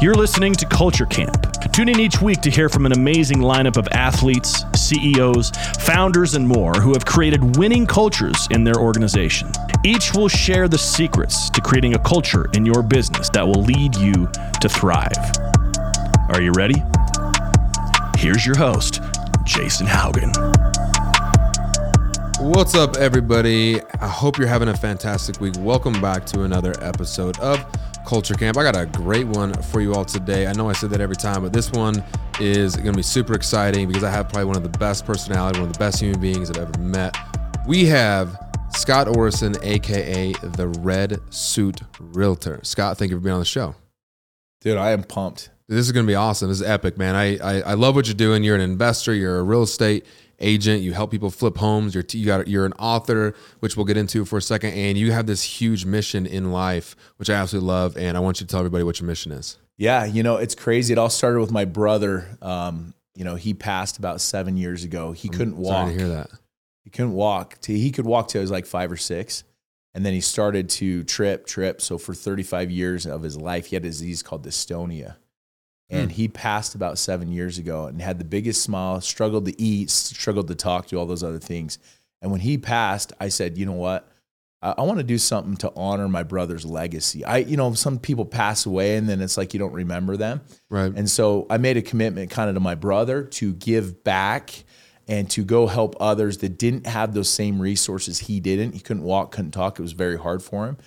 You're listening to Culture Camp. Tune in each week to hear from an amazing lineup of athletes, CEOs, founders, and more who have created winning cultures in their organization. Each will share the secrets to creating a culture in your business that will lead you to thrive. Are you ready? Here's your host, Jason Haugen. What's up, everybody? I hope you're having a fantastic week. Welcome back to another episode of Culture Camp. I got a great one for you all today. I know I said that every time, but this one is going to be super exciting because I have probably one of the best personality, one of the best human beings I've ever met. We have Scott Orison, aka the Red Suit Realtor. Scott, thank you for being on the show. Dude, I am pumped. This is going to be awesome. This is epic, man. I, I I love what you're doing. You're an investor. You're a real estate agent. You help people flip homes. You're you got you're an author, which we'll get into for a second, and you have this huge mission in life, which I absolutely love. And I want you to tell everybody what your mission is. Yeah, you know, it's crazy. It all started with my brother. Um, you know, he passed about seven years ago. He couldn't walk. Sorry to hear that. He couldn't walk. Till- He could walk till he was like five or six. And then he started to trip, trip. So for 35 years of his life, he had a disease called dystonia. And hmm. he passed about seven years ago and had the biggest smile, struggled to eat, struggled to talk, do all those other things. And when he passed, I said, you know what? I, I want to do something to honor my brother's legacy. I, you know, some people pass away and then it's like you don't remember them. Right. And so I made a commitment kind of to my brother to give back and to go help others that didn't have those same resources he didn't. He couldn't walk, couldn't talk. It was very hard for him.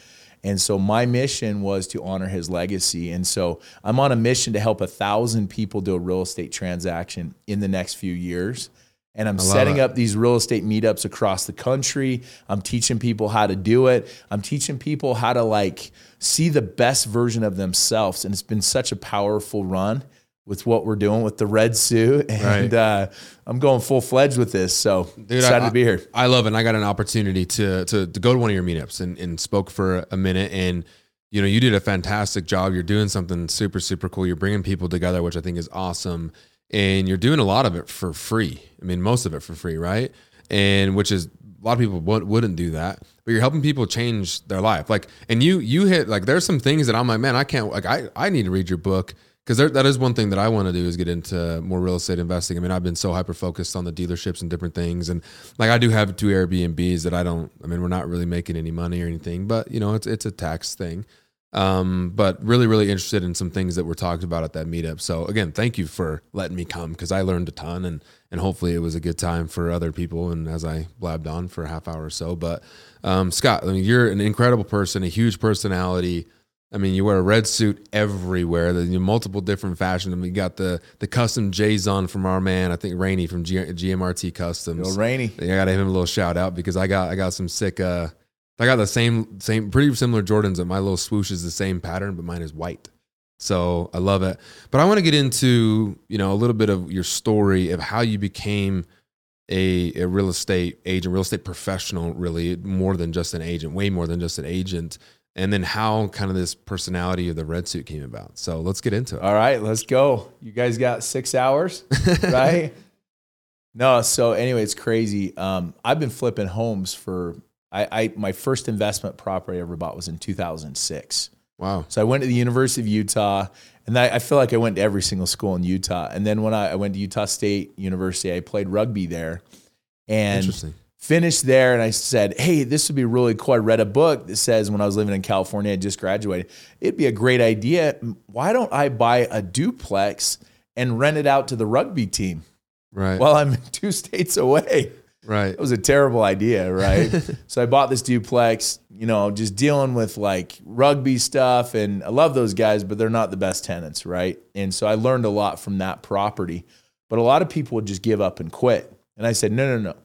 And so my mission was to honor his legacy. And so I'm on a mission to help a thousand people do a real estate transaction in the next few years. And I'm setting it. up these real estate meetups across the country. I'm teaching people how to do it. I'm teaching people how to like see the best version of themselves. And it's been such a powerful run with what we're doing with the red suit. And Right. uh, I'm going full fledged with this. So Dude, excited I, to be here. I love it. And I got an opportunity to, to to go to one of your meetups and, and spoke for a minute. And you know, you did a fantastic job. You're doing something super super cool. You're bringing people together, which I think is awesome. And you're doing a lot of it for free. I mean, most of it for free, right? And which is a lot of people would, wouldn't do that, but you're helping people change their life. Like, and you you hit like there's some things that I'm like, man, I can't like I I need to read your book because that is one thing that I want to do is get into more real estate investing. I mean, I've been so hyper focused on the dealerships and different things, and like I do have two Airbnbs that I don't. I mean, we're not really making any money or anything, but you know, it's it's a tax thing. Um, but really, really interested in some things that were talked about at that meetup. So again, thank you for letting me come because I learned a ton, and and hopefully it was a good time for other people. And as I blabbed on for a half hour or so, but um, Scott, I mean, you're an incredible person, a huge personality. I mean, you wear a red suit everywhere. There's multiple different fashions. I mean, you got the the custom J's on from our man, I think Rainey from G- GMRT Customs. Go Rainey. I gotta give him a little shout out because I got I got some sick. uh I got the same same pretty similar Jordans. That my little swoosh is the same pattern, but mine is white. So I love it. But I want to get into you know a little bit of your story of how you became a, a real estate agent, real estate professional, really more than just an agent, way more than just an agent, and then how kind of this personality of the red suit came about. So let's get into it. All right, let's go. You guys got six hours, right? no, so anyway, it's crazy. Um, I've been flipping homes for I, I my first investment property I ever bought was in 2006. Wow. So I went to the University of Utah, and I, I feel like I went to every single school in Utah. And then when I, I went to Utah State University, I played rugby there, and Interesting. Finished there. And I said, "Hey, this would be really cool." I read a book that says when I was living in California, I just graduated. It'd be a great idea. Why don't I buy a duplex and rent it out to the rugby team Right. while I'm two states away? right. It was a terrible idea, right? so I bought this duplex, you know, just dealing with like rugby stuff. And I love those guys, but they're not the best tenants, right? And so I learned a lot from that property. But a lot of people would just give up and quit. And I said, no, no, no.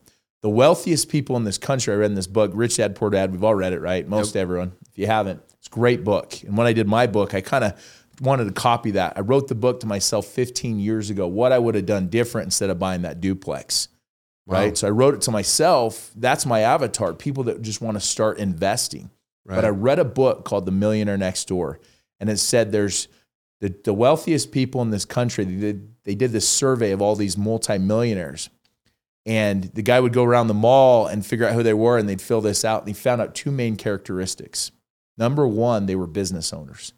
The wealthiest people in this country, I read in this book, Rich Dad Poor Dad. We've all read it, right? Most everyone. If you haven't, it's a great book. And when I did my book, I kind of wanted to copy that. I wrote the book to myself 15 years ago, what I would have done different instead of buying that duplex Wow. right? So I wrote it to myself. That's my avatar, people that just want to start investing. Right. But I read a book called The Millionaire Next Door, and it said there's the, the wealthiest people in this country. They did, they did this survey of all these multimillionaires. And the guy would go around the mall and figure out who they were, and they'd fill this out. And he found out two main characteristics. Number one, they were business owners.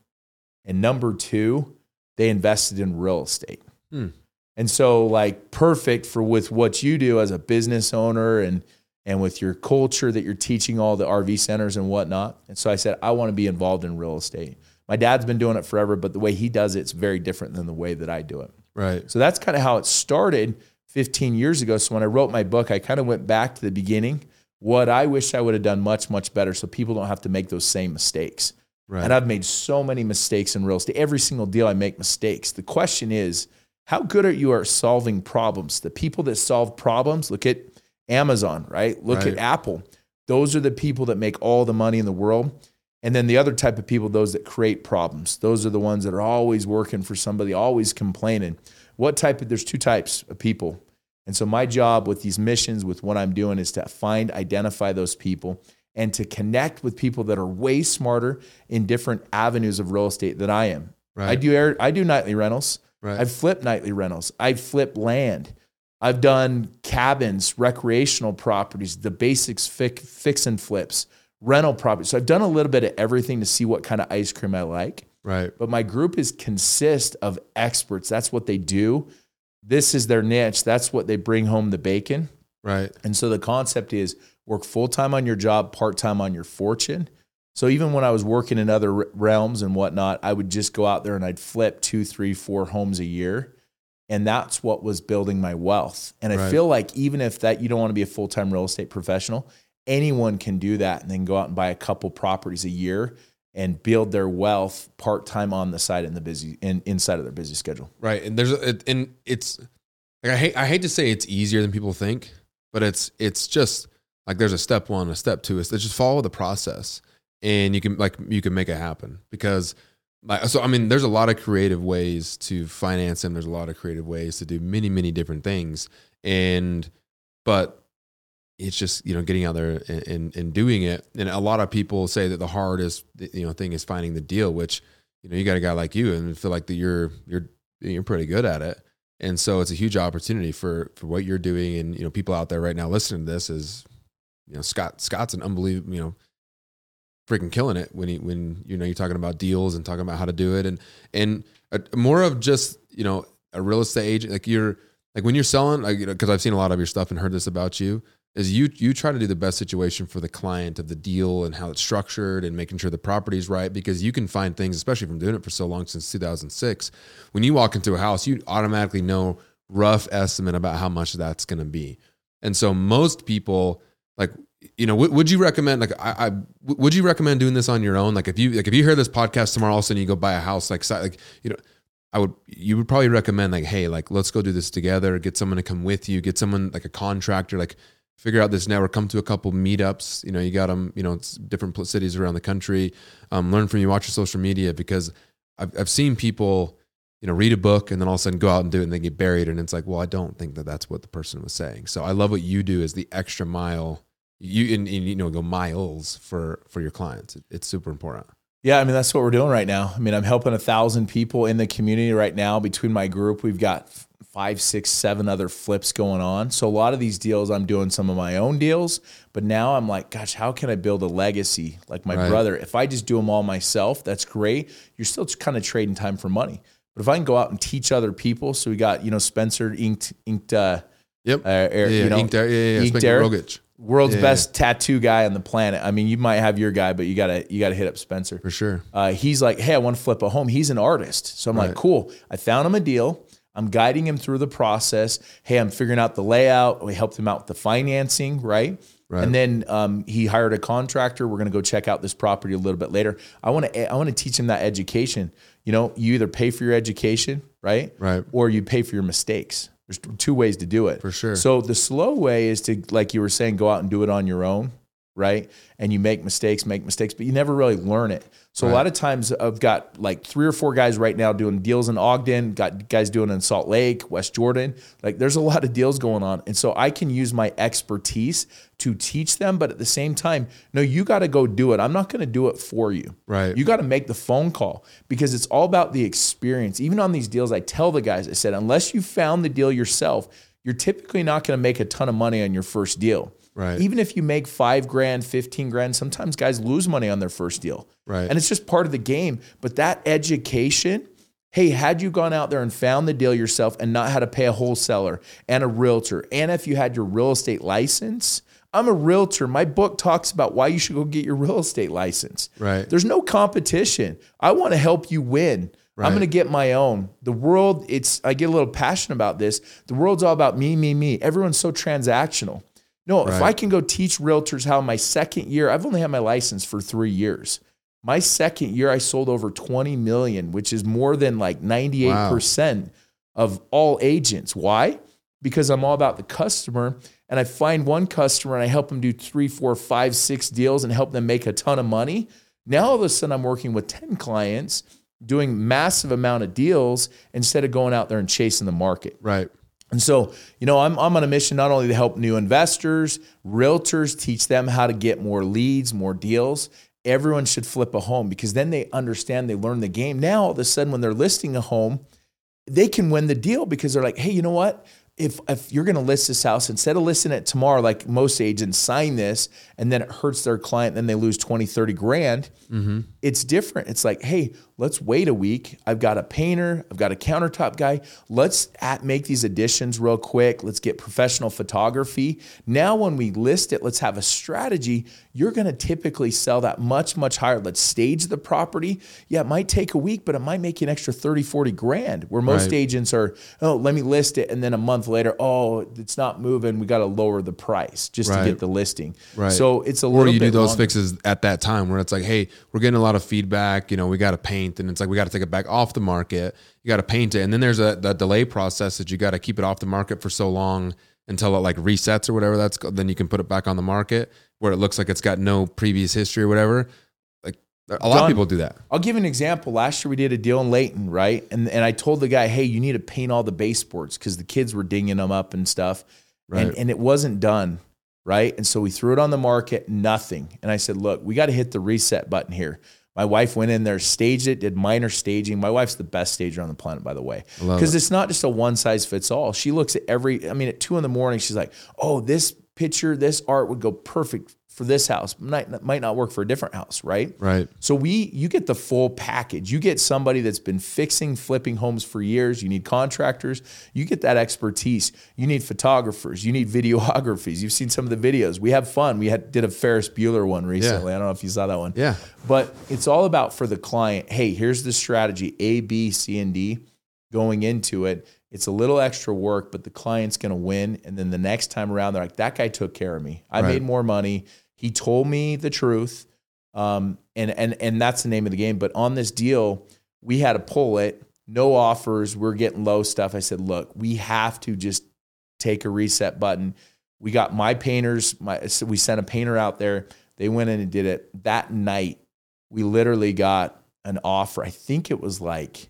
And number two, they invested in real estate. Hmm. And so, like, perfect for with what you do as a business owner and and with your culture that you're teaching all the RV centers and whatnot. And so I said, I want to be involved in real estate. My dad's been doing it forever, but the way he does it, it's very different than the way that I do it. Right. So that's kind of how it started 15 years ago. So when I wrote my book, I kind of went back to the beginning. What I wish I would have done much, much better so people don't have to make those same mistakes. Right. And I've made so many mistakes in real estate. Every single deal I make mistakes. The question is, how good are you at solving problems? The people that solve problems, look at Amazon, right? Look Right. at Apple. Those are the people that make all the money in the world. And then the other type of people, those that create problems. Those are the ones that are always working for somebody, always complaining. What type of, there's two types of people. And so my job with these missions, with what I'm doing, is to find, identify those people and to connect with people that are way smarter in different avenues of real estate than I am. Right. I do air, I do nightly rentals. Right. I've flipped nightly rentals. I've flipped land. I've done cabins, recreational properties, the basics, fic, fix and flips, rental properties. So I've done a little bit of everything to see what kind of ice cream I like. right. But my group is consist of experts. That's what they do. This is their niche. That's what they bring home the bacon. Right. And so the concept is work full time on your job, part time on your fortune. So even when I was working in other realms and whatnot, I would just go out there and I'd flip two, three, four homes a year. And that's what was building my wealth. And I Right. feel like even if that you don't want to be a full time real estate professional, anyone can do that and then go out and buy a couple properties a year and build their wealth part time on the side in the busy in, inside of their busy schedule. Right. And there's a, and it's like I hate I hate to say it's easier than people think, but it's it's just like there's a step one, a step two. It's just follow the process, and you can like you can make it happen because. Like, so I mean, there's a lot of creative ways to finance them. There's a lot of creative ways to do many, many different things, and but it's just you know getting out there and, and, and doing it. And a lot of people say that the hardest you know thing is finding the deal, which you know you got a guy like you and feel like that you're you're you're pretty good at it. And so it's a huge opportunity for for what you're doing. And you know people out there right now listening to this is you know Scott Scott's an unbelievable you know freaking killing it when he when you know you're talking about deals and talking about how to do it and and a, more of just you know a real estate agent like you're like when you're selling like you know because I've seen a lot of your stuff and heard this about you is you you try to do the best situation for the client of the deal and how it's structured and making sure the property's right because you can find things especially from doing it for so long since 2006 when you walk into a house you automatically know rough estimate about how much that's going to be. And so most people like you know would, would you recommend like I, I would you recommend doing this on your own? Like if you like if you hear this podcast tomorrow all of a sudden you go buy a house like like you know I would you would probably recommend like hey like let's go do this together get someone to come with you get someone like a contractor like figure out this network come to a couple meetups. You know you got them you know it's different cities around the country. Um, learn from you watch your social media because I've, I've seen people you know read a book and then all of a sudden go out and do it and they get buried and it's like well i don't think that that's what the person was saying. So i love what you do is the extra mile. You and, and, you know go miles for for your clients. It's super important. Yeah, I mean that's what we're doing right now. I mean, I'm helping a thousand people in the community right now. Between my group, we've got five, six, seven other flips going on. So a lot of these deals, I'm doing some of my own deals, but now I'm like, gosh, how can I build a legacy like my Right. brother? If I just do them all myself, that's great. You're still kind of trading time for money. But if I can go out and teach other people, so we got you know Spencer inked inked. Uh, yep uh, Eric, yeah, you know, Inked yeah, yeah, yeah. Inked. Rogic, world's Yeah, best tattoo guy on the planet. I mean, you might have your guy, but you gotta you gotta hit up Spencer for sure uh, he's like, hey, I want to flip a home. He's an artist. So I'm Right. like, cool. I found him a deal. I'm guiding him through the process. Hey, I'm figuring out the layout. We helped him out with the financing, right? Right. And then um, he hired a contractor. We're going to go check out this property a little bit later. I want to I want to teach him that education. You know, you either pay for your education, right? Right. Or you pay for your mistakes. There's two ways to do it. For sure. So the slow way is to, like you were saying, go out and do it on your own, right? And you make mistakes, make mistakes, but you never really learn it. So a lot of times I've got like three or four guys right now doing deals in Ogden, got guys doing in Salt Lake, West Jordan. Like there's a lot of deals going on. And so I can use my expertise to teach them, but at the same time, no, you got to go do it. I'm not going to do it for you. Right. You got to make the phone call because it's all about the experience. Even on these deals, I tell the guys, I said, unless you found the deal yourself, you're typically not going to make a ton of money on your first deal. Right. Even if you make five grand, 15 grand, sometimes guys lose money on their first deal. Right. And it's just part of the game. But that education, hey, had you gone out there and found the deal yourself and not had to pay a wholesaler and a realtor, and if you had your real estate license, I'm a realtor. My book talks about why you should go get your real estate license. Right. There's no competition. I want to help you win. Right. I'm going to get my own. The world, it's I get a little passionate about this. The world's all about me, me, me. Everyone's so transactional. No, if I can go teach realtors how my second year, I've only had my license for 3 years. My second year I sold over 20 million, which is more than like 98% of all agents. Why? Because I'm all about the customer and I find one customer and I help them do three, four, five, six deals and help them make a ton of money. Now all of a sudden I'm working with 10 clients doing massive amount of deals instead of going out there and chasing the market. Right. And so, you know, I'm, I'm on a mission not only to help new investors, realtors, teach them how to get more leads, more deals. Everyone should flip a home because then they understand, they learn the game. Now, all of a sudden, when they're listing a home, they can win the deal because they're like, hey, you know what? If, if you're going to list this house, instead of listing it tomorrow, like most agents sign this and then it hurts their client, then they lose 20, 30 grand. Mm-hmm. It's different. It's like, hey, let's wait a week. I've got a painter, I've got a countertop guy. Let's at, make these additions real quick. Let's get professional photography. Now, when we list it, let's have a strategy. You're going to typically sell that much, much higher. Let's stage the property. Yeah, it might take a week, but it might make you an extra 30, 40 grand. Where most Right. agents are, oh, let me list it. And then a month later, oh, it's not moving. We got to lower the price just to get the listing. Right. So it's a or little you do those longer. fixes at that time where it's like, hey, we're getting a lot of feedback. You know, we got to paint, and it's like we got to take it back off the market. You got to paint it, and then there's a that delay process that you got to keep it off the market for so long until it like resets or whatever. That's called. then you can put it back on the market where it looks like it's got no previous history or whatever. Like a lot Done. of people do that. I'll give you an example. Last year we did a deal in Layton, right? And and I told the guy, hey, you need to paint all the baseboards because the kids were dinging them up and stuff. Right. And and it wasn't done, right? And so we threw it on the market, nothing. And I said, look, we got to hit the reset button here. My wife went in there, staged it, did minor staging. My wife's the best stager on the planet, by the way, because it's not just a one size fits all. She looks at every. I mean, at two in the morning, she's like, "Oh, this picture, this art would go perfect for this house. Might might not work for a different house, right? Right. So we you get the full package. You get somebody that's been fixing flipping homes for years. You need contractors. You get that expertise. You need photographers. You need videographies. You've seen some of the videos. We have fun. We had did a Ferris Bueller one recently. I don't know if you saw that one. Yeah. But it's all about for the client. Hey, here's the strategy A, B, C, and D going into it. It's a little extra work, but the client's going to win. And then the next time around, they're like, that guy took care of me. I Right. made more money. He told me the truth. Um, and, and, and that's the name of the game. But on this deal, we had to pull it, no offers. We're getting low stuff. I said, look, we have to just take a reset button. We got my painters, my, so we sent a painter out there. They went in and did it that night. We literally got an offer. I think it was like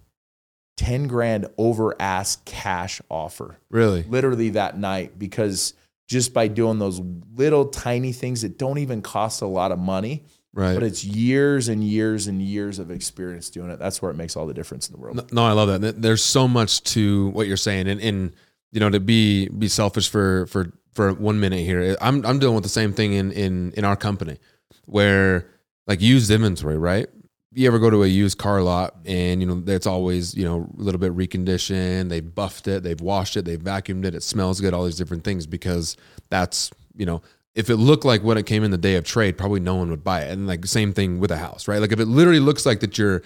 10 grand over ask cash offer Really. literally that night because just by doing those little tiny things that don't even cost a lot of money, Right. but it's years and years and years of experience doing it. That's where it makes all the difference in the world. No, no, I love that. There's so much to what you're saying, and, and you know, to be be selfish for for for one minute here. I'm I'm dealing with the same thing in in in our company, where like used inventory, right? You ever go to a used car lot and you know it's always you know a little bit reconditioned. They've buffed it, they've washed it, they've vacuumed it. It smells good. All these different things because that's you know if it looked like when it came in the day of trade, probably no one would buy it. And like same thing with a house, right? Like if it literally looks like that you're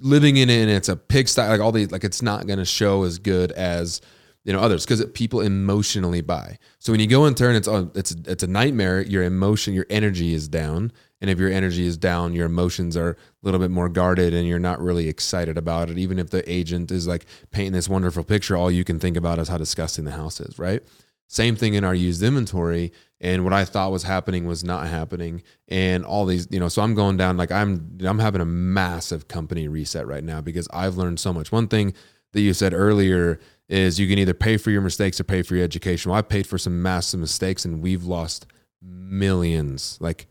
living in it and it's a pigsty, like all these, like it's not going to show as good as you know others because people emotionally buy. So when you go in and it's oh, it's it's a nightmare. Your emotion, your energy is down, and if your energy is down, your emotions are a little bit more guarded, and you're not really excited about it. Even if the agent is like painting this wonderful picture, all you can think about is how disgusting the house is, right? Same thing in our used inventory. And what I thought was happening was not happening. And all these, you know, so I'm going down like I'm I'm having a massive company reset right now because I've learned so much. One thing that you said earlier is you can either pay for your mistakes or pay for your education. Well, I paid for some massive mistakes and we've lost millions, like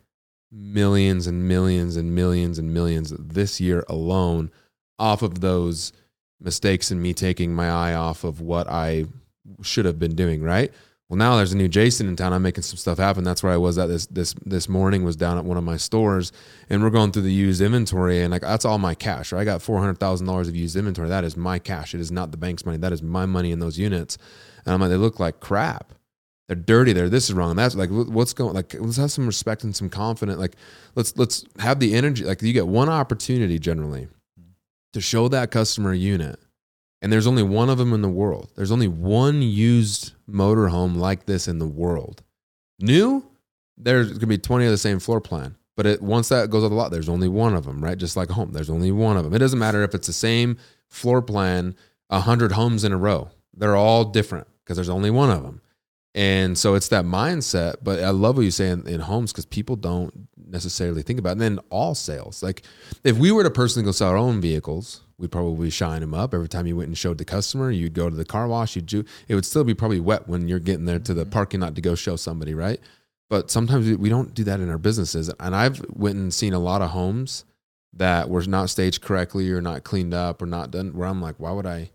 millions and millions and millions and millions this year alone off of those mistakes and me taking my eye off of what I should have been doing, right? Well, now there's a new Jason in town. I'm making some stuff happen. That's where I was at this this this morning. Was down at one of my stores, and we're going through the used inventory, and like that's all my cash. Right? I got four hundred thousand dollars of used inventory. That is my cash. It is not the bank's money. That is my money in those units. And I'm like, they look like crap. They're dirty. They're this is wrong. That's like, what's going? Like, let's have some respect and some confidence. Like, let's let's have the energy. Like, you get one opportunity generally to show that customer a unit and there's only one of them in the world. There's only one used motorhome like this in the world. New, there's gonna be 20 of the same floor plan. But it, once that goes on the lot, there's only one of them, right? Just like a home, there's only one of them. It doesn't matter if it's the same floor plan, 100 homes in a row. They're all different because there's only one of them. And so it's that mindset. But I love what you say in, in homes because people don't necessarily think about it. And then all sales. Like if we were to personally go sell our own vehicles, we'd probably shine them up. Every time you went and showed the customer, you'd go to the car wash, you'd do, it would still be probably wet when you're getting there to the Mm-hmm. parking lot to go show somebody, right? But sometimes we- we don't do that in our businesses. And I've went and seen a lot of homes that were not staged correctly or not cleaned up or not done where I'm like, why would I,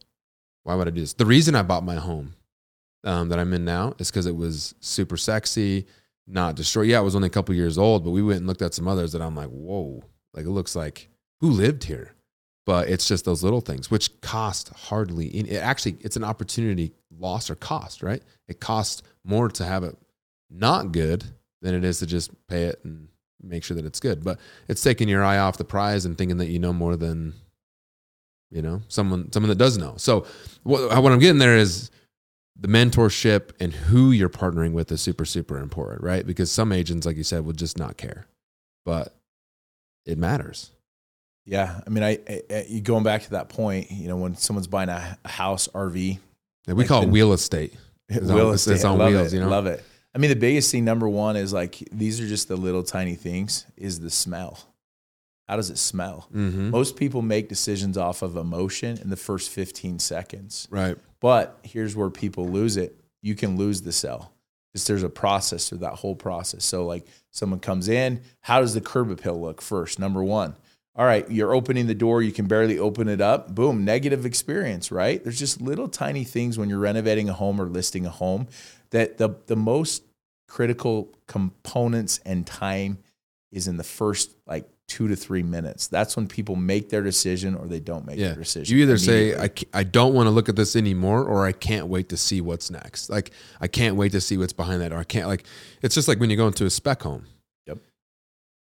why would I do this? The reason I bought my home um, that I'm in now is because it was super sexy, not destroyed. Yeah, it was only a couple years old, but we went and looked at some others that I'm like, whoa, like it looks like who lived here? But it's just those little things, which cost hardly. It actually, it's an opportunity loss or cost, right? It costs more to have it not good than it is to just pay it and make sure that it's good. But it's taking your eye off the prize and thinking that you know more than you know someone someone that does know. So what, what I'm getting there is the mentorship and who you're partnering with is super super important, right? Because some agents, like you said, will just not care, but it matters. Yeah, I mean, I, I, going back to that point. You know, when someone's buying a, house, RV, And we Like call it wheel estate. It's on- real estate, it's on love wheels, it, you know? love it. I mean, the biggest thing, number one, is like these are just the little tiny things. Is the smell? How does it smell? Mm-hmm. Most people make decisions off of emotion in the first 15 seconds. Right. But here's where people lose it. You can lose the. Just there's a process through that whole process. So like someone comes in, how does the curb appeal look first? Number one. All right, you're opening the door, you can barely open it up. Boom, negative experience, right? There's just little tiny things when you're renovating a home or listing a home that the the most critical components and time is in the first like two to three minutes. That's when people make their decision or they don't make Yeah. their decision. You either say. I, I don't want to look at this anymore, or I can't wait to see what's next. Like I can't wait to see what's behind that, or I can't like. It's just like when you go into a spec home. Yep.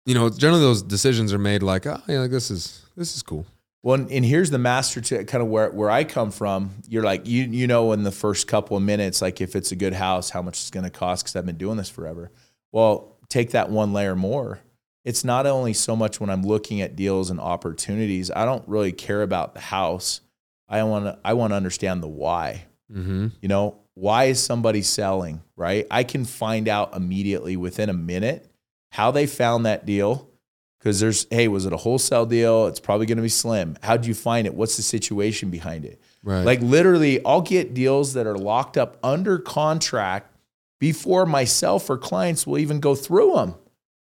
You know, generally those decisions are made like, oh, yeah, like this is this is cool. Well, and here's the master to kind of where, where I come from. You're like, you, you know, in the first couple of minutes, like if it's a good house, how much it's going to cost because I've been doing this forever. Well, take that one layer more. It's not only so much when I'm looking at deals and opportunities, I don't really care about the house. I want to, I want to understand the why. Mm-hmm. You know, why is somebody selling, right? I can find out immediately within a minute how they found that deal. Because there's, hey, was it a wholesale deal? It's probably going to be slim. How'd you find it? What's the situation behind it? Right. Like literally, I'll get deals that are locked up under contract before myself or clients will even go through them.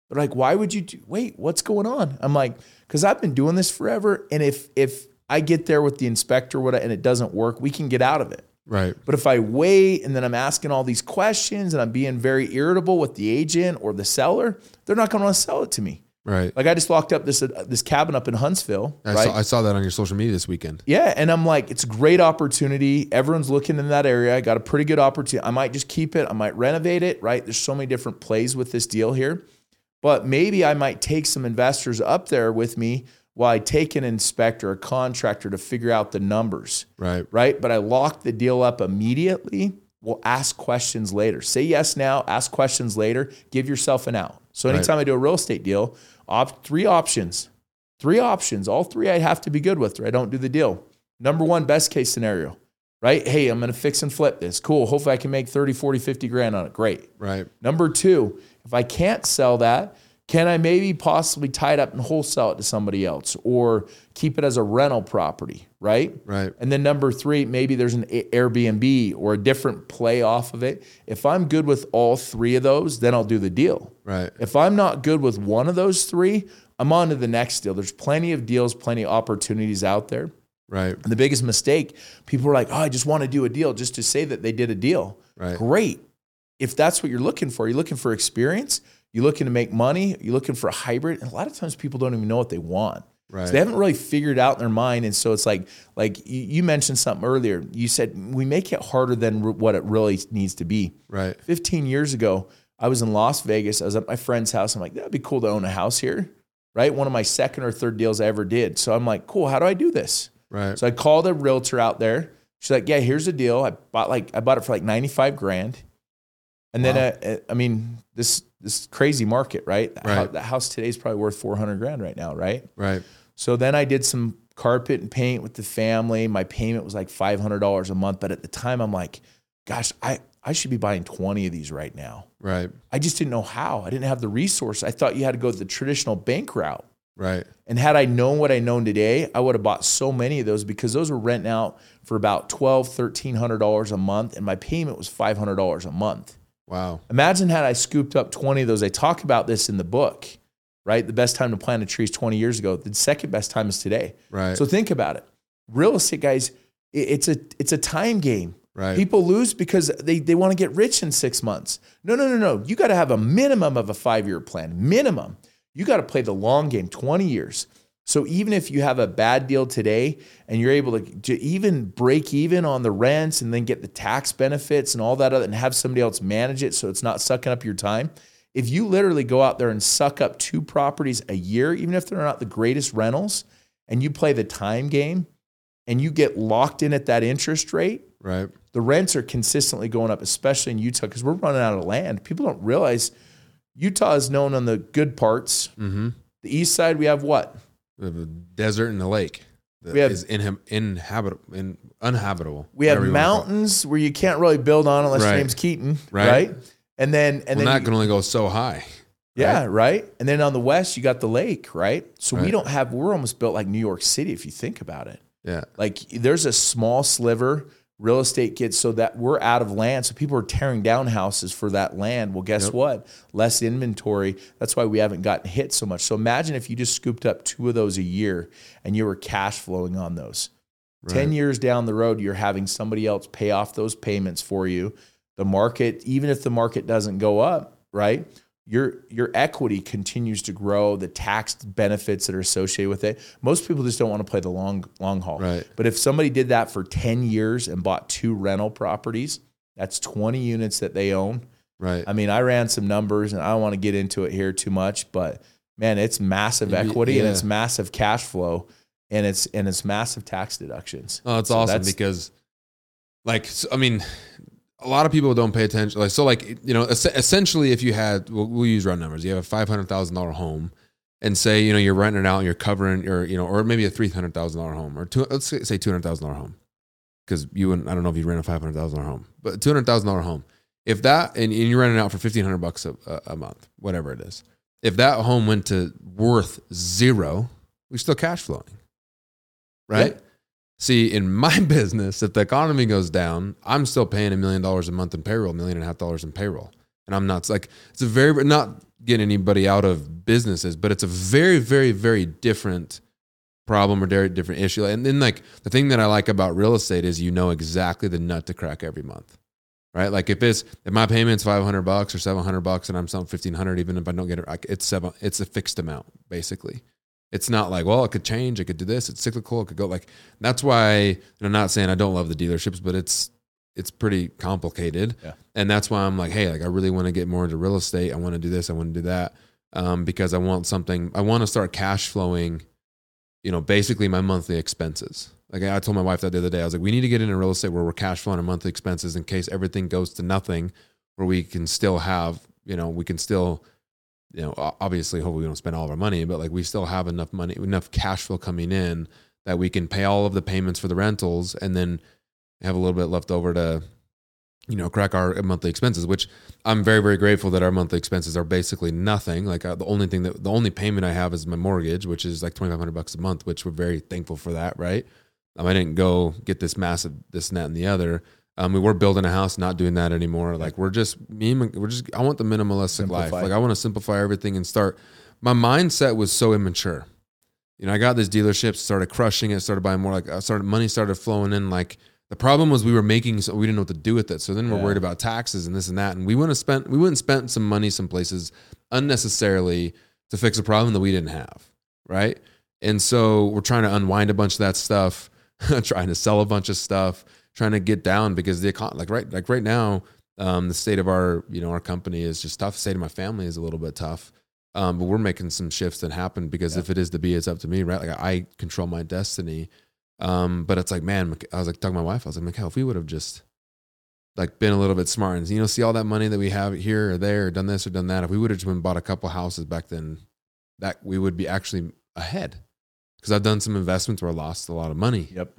They're like, why would you do, wait, what's going on? I'm like, because I've been doing this forever. And if if I get there with the inspector what and it doesn't work, we can get out of it. right. But if I wait and then I'm asking all these questions and I'm being very irritable with the agent or the seller, they're not going to want to sell it to me. Right. Like I just locked up this uh, this cabin up in Huntsville, I right? saw I saw that on your social media this weekend. Yeah, and I'm like, it's a great opportunity. Everyone's looking in that area. I got a pretty good opportunity. I might just keep it. I might renovate it. Right? There's so many different plays with this deal here, but maybe I might take some investors up there with me while I take an inspector, a contractor to figure out the numbers. Right. Right? But I lock the deal up immediately. We'll ask questions later. Say yes now. Ask questions later. Give yourself an out. So Right. anytime I do a real estate deal, op- three options. Three options. All three I have to be good with or I don't do the deal. Number one, best case scenario, right? Hey, I'm going to fix and flip this. Cool. Hopefully I can make 30, 40, 50 grand on it. Great. Right. Number two, if I can't sell that, can I maybe possibly tie it up and wholesale it to somebody else or keep it as a rental property, right? Right. And then number three, maybe there's an Airbnb or a different play off of it. If I'm good with all three of those, then I'll do the deal. Right. If I'm not good with one of those three, I'm on to the next deal. There's plenty of deals, plenty of opportunities out there. Right. And the biggest mistake, people are like, oh, I just want to do a deal just to say that they did a deal. Right. Great. If that's what you're looking for, you're looking for experience, you're looking to make money, you're looking for a hybrid. And a lot of times people don't even know what they want. Right. So they haven't really figured out in their mind. And so it's like, like you, mentioned something earlier. You said we make it harder than what it really needs to be. Right. 15 years ago, I was in Las Vegas. I was at my friend's house. I'm like, that'd be cool to own a house here. Right. One of my second or third deals I ever did. So I'm like, cool. How do I do this? Right. So I called a realtor out there. She's like, yeah, here's the deal. I bought like, I bought it for like 95 grand. And then, Wow. uh, uh, I mean, this, this crazy market, right? The Right. The house today is probably worth 400 grand right now. Right. right. So then I did some carpet and paint with the family. My payment was like $500 a month. But at the time, I'm like, gosh, I, I should be buying 20 of these right now. Right. I just didn't know how. I didn't have the resource. I thought you had to go the traditional bank route. Right. And had I known what I know today, I would have bought so many of those because those were renting out for about $1,200, $1,300 a month. And my payment was $500 a month. Wow. Imagine had I scooped up 20 of those. I talk about this in the book, right? The best time to plant a tree is 20 years ago. The second best time is today. Right. So think about it. Real estate guys, it's a it's a time game. right. People lose because they, they want to get rich in six months. No, no, no, no. You got to have a minimum of a five year plan. Minimum. You got to play the long game, 20 years. So even if you have a bad deal today and you're able to, to even break even on the rents and then get the tax benefits and all that other and have somebody else manage it so it's not sucking up your time. If you literally go out there and suck up two properties a year, even if they're not the greatest rentals, and you play the time game and you get locked in at that interest rate, right. the rents are consistently going up, especially in Utah, because we're running out of land. People don't realize Utah is known on the good parts. Mm-hmm. The east side, we have what? A desert and the lake that We have- is inhab- inhabitable, in, uninhabitable. We have whatever you wanna call it. mountains where you can't really build on unless Right. name's Keaton, Right. right? And then and Well, then that you- can only go so high. yeah, right? And then on the west, you got the lake, right? So we don't have. We're almost built like New York City if you think about it. Yeah. Like there's a small sliver real estate gets so that we're out of land. So people are tearing down houses for that land. Well, guess Yep. what? Less inventory. That's why we haven't gotten hit so much. So imagine if you just scooped up two of those a year and you were cash flowing on those. 10 years down the road, you're having somebody else pay off those payments for you. The market, even if the market doesn't go up, right? Your your equity continues to grow, the tax benefits that are associated with it. Most people just don't want to play the long long haul. Right. But if somebody did that for 10 years and bought two rental properties, that's 20 units that they own. Right. I mean, I ran some numbers and I don't want to get into it here too much, but man, it's massive equity and it's massive cash flow and it's and it's massive tax deductions. Oh, it's So awesome because, like, so, I mean, a lot of people don't pay attention. Like, so, like, you know, es- essentially, if you had, we'll, we'll use round numbers. You have a five hundred thousand dollar home, and say, you know, you're renting it out and you're covering your, you know, or maybe a three hundred thousand dollar home, or two, let's say two hundred thousand dollar home, because you wouldn't. I don't know if you rent a five hundred thousand dollar home, but two hundred thousand dollar home. If that and, and you're renting out for fifteen hundred bucks a, a, month, whatever it is, if that home went to worth zero, we're still cash flowing, right? Yeah. See, in my business, if the economy goes down, I'm still paying a million dollars a month in payroll, million and a half dollars in payroll. And I'm not like, it's a very, not getting anybody out of businesses, but it's a very, very, very different problem or very different issue. And then, like, the thing that I like about real estate is you know exactly the nut to crack every month. Right, like if it's if my payment's five hundred bucks or seven hundred bucks and I'm selling fifteen hundred, even if I don't get it, it's seven. It's a fixed amount basically. It's not like, well, it could change. It could do this. It's cyclical. It could go like. That's why and I'm not saying I don't love the dealerships, but it's it's pretty complicated. Yeah. And that's why I'm like, hey, like I really want to get more into real estate. I want to do this. I want to do that um, because I want something. I want to start cash flowing. You know, basically my monthly expenses. Like I told my wife that the other day, I was like, we need to get into real estate where we're cash flowing our monthly expenses in case everything goes to nothing, where we can still have, you know, we can still you know, obviously, hopefully, we don't spend all of our money, but like we still have enough money, enough cash flow coming in that we can pay all of the payments for the rentals and then have a little bit left over to, you know, crack our monthly expenses. Which I'm very, very grateful that our monthly expenses are basically nothing. Like uh, the only thing that the only payment I have is my mortgage, which is like 2,500 bucks a month, which we're very thankful for that, right? Um, I didn't go get this massive this and that and the other. Um, we were building a house, not doing that anymore. Like we're just me, and we're just. I want the minimalistic life. Like I want to simplify everything and start. My mindset was so immature. You know, I got this dealership, started crushing it, started buying more. Like I started money started flowing in like The problem was we were making so we didn't know what to do with it. So then we're Yeah. worried about taxes and this and that. And we wouldn't have spent we wouldn't spent some money some places unnecessarily to fix a problem that we didn't have. Right. And so we're trying to unwind a bunch of that stuff, trying to sell a bunch of stuff, trying to get down because the econ like right like right now, um, the state of our, you know, our company is just tough. The state of my family is a little bit tough. Um, but we're making some shifts that happen because Yeah. if it is to be, it's up to me, right? Like I control my destiny. Um, but it's like, man, I was like talking to my wife. I was like, Mikhail, if we would have just like been a little bit smart and you know, see all that money that we have here or there, or done this or done that. If we would have just been bought a couple houses back then, that we would be actually ahead. Because I've done some investments where I lost a lot of money. Yep.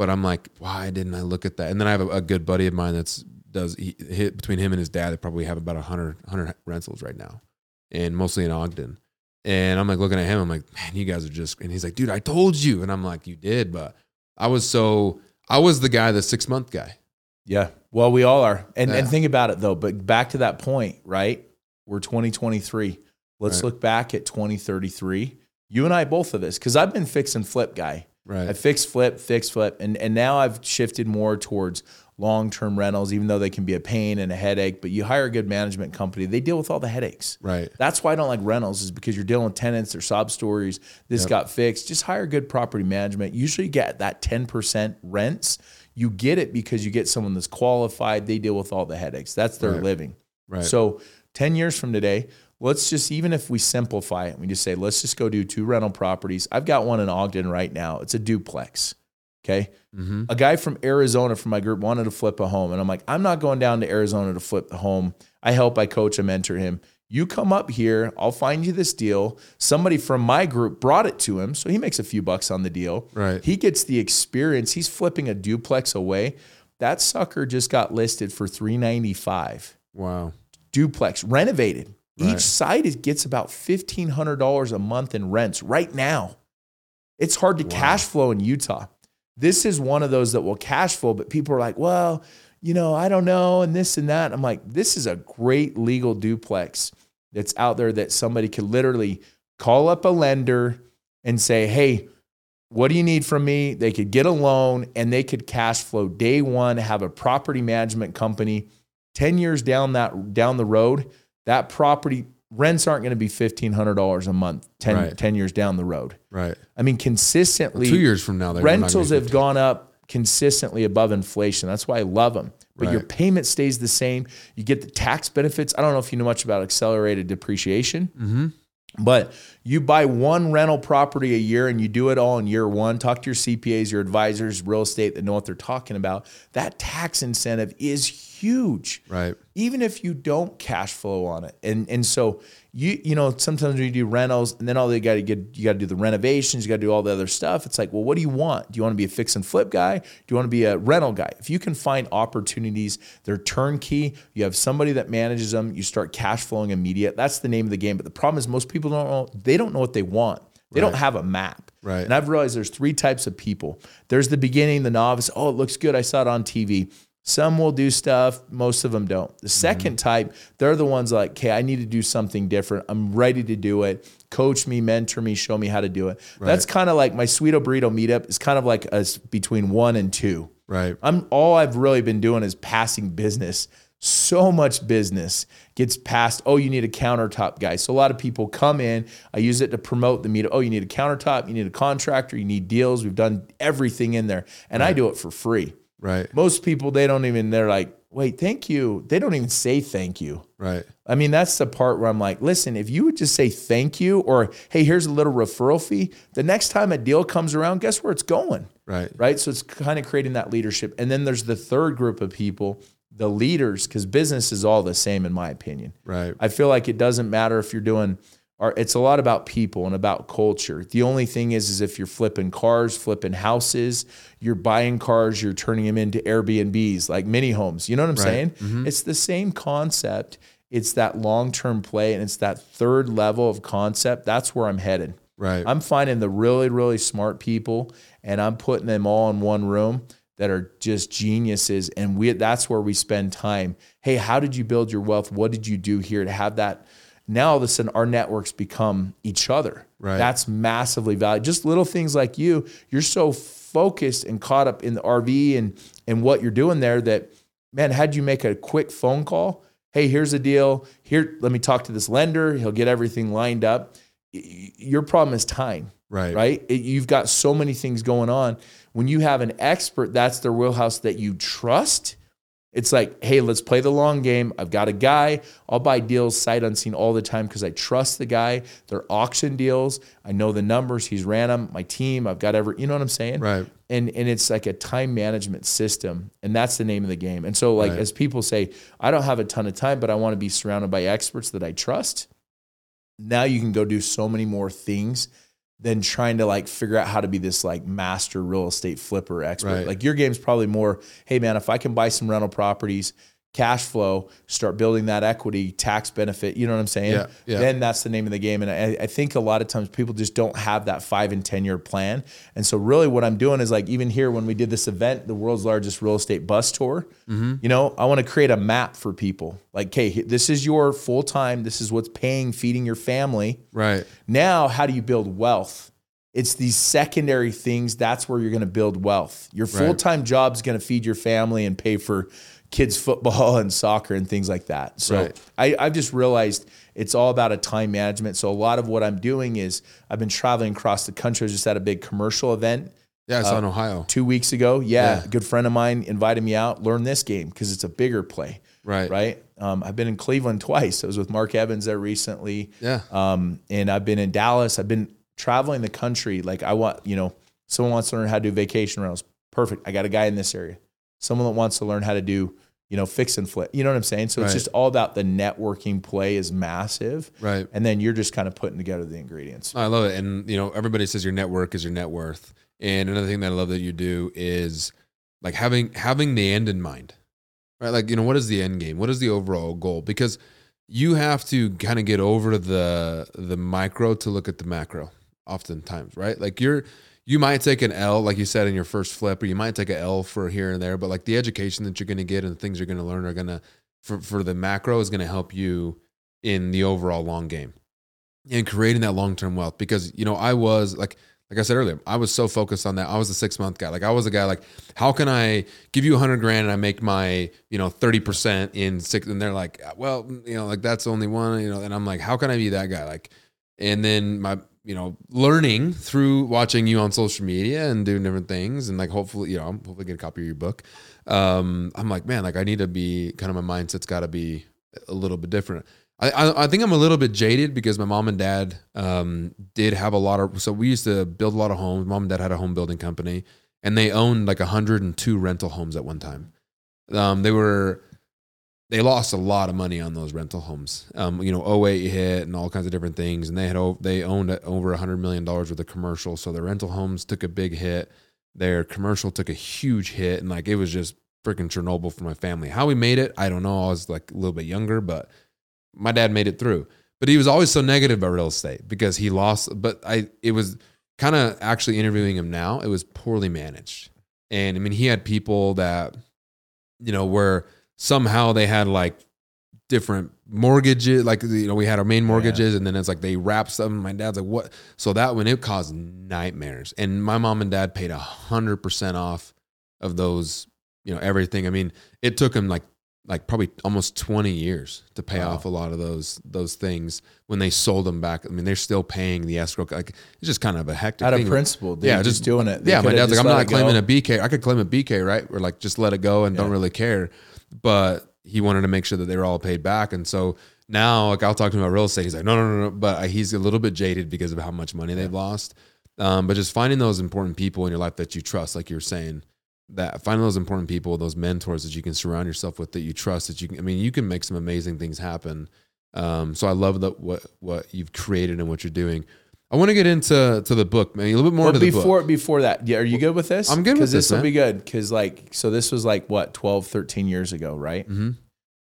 But I'm like, why didn't I look at that? And then I have a, a good buddy of mine that's does he, hit between him and his dad. They probably have about 100, 100 rentals right now, and mostly in Ogden. And I'm like looking at him. I'm like, man, you guys are just. And he's like, dude, I told you. And I'm like, you did, but I was so I was the guy, the six month guy. Yeah. Well, we all are. And and think about it though, but back to that point, right? We're 2023. Let's Right. look back at 2033. You and I both of this cuz I've been fix and flip guy. I Right. fix flip, fix flip and and now I've shifted more towards long-term rentals even though they can be a pain and a headache, but you hire a good management company, they deal with all the headaches. Right. That's why I don't like rentals is because you're dealing with tenants or sob stories. This Yep. got fixed. Just hire good property management. Usually you get that 10% rents. You get it because you get someone that's qualified. They deal with all the headaches. That's their Right. living. Right. So 10 years from today, let's just, even if we simplify it, we just say, let's just go do two rental properties. I've got one in Ogden right now. It's a duplex. Okay. mm-hmm. A guy from Arizona from my group wanted to flip a home. And I'm like, I'm not going down to Arizona to flip the home. I help, I coach, I mentor him. You come up here, I'll find you this deal. Somebody from my group brought it to him. So he makes a few bucks on the deal. Right. He gets the experience. He's flipping a duplex away. That sucker just got listed for 395 Wow. duplex renovated. Right. Each site is, gets about $1,500 a month in rents right now. It's hard to Wow. cash flow in Utah. This is one of those that will cash flow, but people are like, well, you know, I don't know, and this and that. I'm like, this is a great legal duplex that's out there that somebody could literally call up a lender and say, hey, what do you need from me? They could get a loan and they could cash flow day one, have a property management company. 10 years down that down the road, that property rents aren't going to be $1,500 a month 10, Right. 10 years down the road. Right. I mean, consistently, Two years from now, rentals have gone up consistently above inflation. That's why I love them. But your payment stays the same. You get the tax benefits. I don't know if you know much about accelerated depreciation. Mm-hmm. But you buy one rental property a year and you do it all in year one. Talk to your CPAs, your advisors, real estate that know what they're talking about. That tax incentive is huge, Right. even if you don't cash flow on it. And and so you you know sometimes when you do rentals and then all they got to get you got to do the renovations, you got to do all the other stuff. It's like, well, what do you want? Do you want to be a fix and flip guy? Do you want to be a rental guy? If you can find opportunities, they're turnkey. You have somebody that manages them. You start cash flowing immediate. That's the name of the game. But the problem is most people don't know. They don't know what they want. They don't have a map. Right. And I've realized there's three types of people. There's the beginning, the novice. Oh, it looks good. I saw it on TV. Some will do stuff, most of them don't. The mm-hmm. 2nd type, they're the ones like, okay, I need to do something different. I'm ready to do it. Coach me, mentor me, show me how to do it. That's kind of like my Sweeto Burrito meetup is kind of like us between one and two. Right. I'm all I've really been doing is passing business. So much business gets passed. Oh, you need a countertop guy. So a lot of people come in. I use it to promote the meetup. Oh, you need a countertop. You need a contractor. You need deals. We've done everything in there, and I do it for free. Right. Most people they don't even. They're like, wait, thank you. They don't even say thank you. Right. I mean, that's the part where I'm like, listen, if you would just say thank you or hey, here's a little referral fee, the next time a deal comes around, guess where it's going? Right. right? So it's kind of creating that leadership. And then there's the third group of people, the leaders, because business is all the same, in my opinion. Right. I feel like it doesn't matter if you're doing, or it's a lot about people and about culture. The only thing is, is if you're flipping cars, flipping houses, you're buying cars, you're turning them into Airbnbs, like mini homes. You know what I'm Right. saying? Mm-hmm. It's the same concept. It's that long term play, and it's that third level of concept. That's where I'm headed. Right. I'm finding the really, really smart people and I'm putting them all in one room that are just geniuses. And we that's where we spend time. Hey, how did you build your wealth? What did you do here to have that now all of a sudden our networks become each other. Right. That's massively valuable. Just little things like you, you're so focused and caught up in the RV and and what you're doing there that man, had you make a quick phone call, hey, here's the deal. Here, let me talk to this lender. He'll get everything lined up. Your problem is time Right. right? It, you've got so many things going on. When you have an expert, that's their wheelhouse that you trust. It's like, hey, let's play the long game. I've got a guy. I'll buy deals sight unseen all the time because I trust the guy. They're auction deals. I know the numbers. He's ran them. My team. I've got every. You know what I'm saying? Right. And and it's like a time management system, and that's the name of the game. And so, like Right. as people say, I don't have a ton of time, but I want to be surrounded by experts that I trust. Now you can go do so many more things than trying to like figure out how to be this like master real estate flipper expert. Right. Like your game's probably more, hey man, if I can buy some rental properties, cash flow, start building that equity, tax benefit, you know what I'm saying? Yeah, yeah. Then that's the name of the game. And I, I think a lot of times people just don't have that five and 10 year plan. And so really what I'm doing is like, even here, when we did this event, the world's largest real estate bus tour, Mm-hmm. you know, I want to create a map for people. Like, okay, this is your full time. This is what's paying, feeding your family. Right. Now, how do you build wealth? It's these secondary things. That's where you're going to build wealth. Your full time job is going to feed your family and pay for kids' football and soccer and things like that. So Right. I, I've just realized it's all about a time management. So a lot of what I'm doing is I've been traveling across the country. I was just at a big commercial event Yeah, I saw in Ohio. two weeks ago. Yeah, Yeah. a good friend of mine invited me out. Learn this game because it's a bigger play. Right. Right. Um, I've been in Cleveland twice. I was with Mark Evans there recently. Yeah. Um, and I've been in Dallas. I've been traveling the country. Like I want, you know, someone wants to learn how to do vacation rentals. Perfect. I got a guy in this area. Someone that wants to learn how to do, you know, fix and flip. You know what I'm saying? So it's just all about the networking play is massive. Right. And then you're just kind of putting together the ingredients. I love it. And you know, everybody says your network is your net worth. And another thing that I love that you do is like having having the end in mind. Right? Like, you know, what is the end game? What is the overall goal? Because you have to kind of get over the the micro to look at the macro oftentimes, right? Like you're you might take an L, like you said in your first flip, or you might take an L for here and there, but like the education that you're gonna get and the things you're gonna learn are gonna for, for the macro is gonna help you in the overall long game and creating that long term wealth. Because you know, I was like, like I said earlier, I was so focused on that. I was a six month guy. Like I was a guy like, how can I give you a hundred grand and I make my you know thirty percent in six? And they're like, well, you know, like that's only one. You know, and I'm like, how can I be that guy? Like, and then my you know learning through watching you on social media and doing different things and like hopefully you know I'm hopefully get a copy of your book. Um, I'm like, man, like I need to be kind of my mindset's got to be a little bit different. I, I I think I'm a little bit jaded because my mom and dad um, did have a lot of. So we used to build a lot of homes. Mom and dad had a home building company, and they owned like 102 rental homes at one time. Um, they were they lost a lot of money on those rental homes. Um, you know, 08 hit and all kinds of different things, and they had they owned over a 100 million dollars worth of commercial. So their rental homes took a big hit. Their commercial took a huge hit, and like it was just freaking Chernobyl for my family. How we made it, I don't know. I was like a little bit younger, but my dad made it through. But he was always so negative about real estate because he lost. But I, it was kind of actually interviewing him now. It was poorly managed, and I mean, he had people that, you know, where somehow they had like different mortgages. Like you know, we had our main mortgages, and then it's like they wrapped some. My dad's like, what? So that one it caused nightmares, and my mom and dad paid a hundred percent off of those. You know, everything. I mean, it took them like like probably almost 20 years to pay Wow. off a lot of those those things when they sold them back. I mean, they're still paying the escrow. Like it's just kind of a hectic Out of thing. principle, dude, Yeah, just, just- doing it. They yeah, my dad's like, I'm not it go. claiming a BK. I could claim a BK, right? Or like just let it go and don't really care. But he wanted to make sure that they were all paid back. And so now, like I'll talk to him about real estate. He's like, no, no, no, no. But he's a little bit jaded because of how much money they've lost. Um, but just finding those important people in your life that you trust, like you're saying, that finding those important people, those mentors that you can surround yourself with, that you trust, that you can. I mean, you can make some amazing things happen. Um, so I love that what what you've created and what you're doing. I want to get into to the book, man. A little bit more Well, to the book. before before that, yeah, are you good with this? I'm good with Because this, this will be good. Because like, so this was like what 12, 13 years ago, right? Mhm.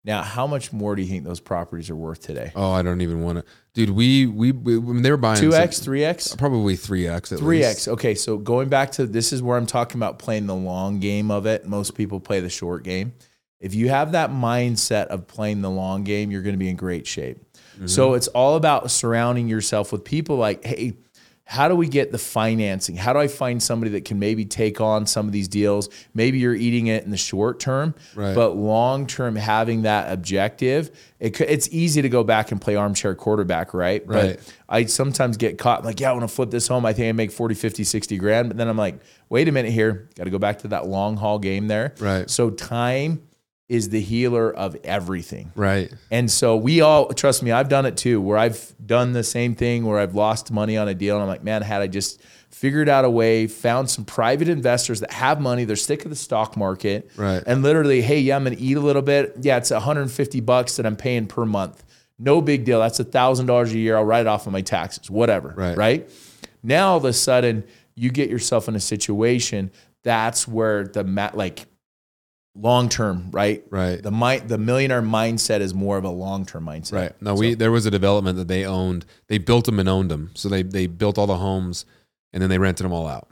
Now, how much more do you think those properties are worth today? Oh, I don't even want to, dude. We we, we when they were buying two x, three x, probably three x, three x. Okay, so going back to this is where I'm talking about playing the long game of it. Most people play the short game. If you have that mindset of playing the long game, you're going to be in great shape. So mm-hmm. it's all about surrounding yourself with people like, hey, how do we get the financing? How do I find somebody that can maybe take on some of these deals? Maybe you're eating it in the short term, Right. but long term, having that objective, it, it's easy to go back and play armchair quarterback, right? Right. But I sometimes get caught like, yeah, I want to flip this home. I think I make 40, 50, 60 grand. But then I'm like, wait a minute here. Got to go back to that long haul game there. Right. So time is the healer of everything. Right. And so we all trust me, I've done it too, where I've done the same thing where I've lost money on a deal. And I'm like, man, had I just figured out a way, found some private investors that have money, they're sick of the stock market. Right. And literally, hey, yeah, I'm gonna eat a little bit. Yeah, it's 150 bucks that I'm paying per month. No big deal. That's a thousand dollars a year. I'll write it off on my taxes, whatever. Right. Right. Now all of a sudden you get yourself in a situation that's where the ma- like long term, right? Right. The mi- the millionaire mindset is more of a long term mindset. Right. No, we there was a development that they owned. They built them and owned them. So they they built all the homes and then they rented them all out.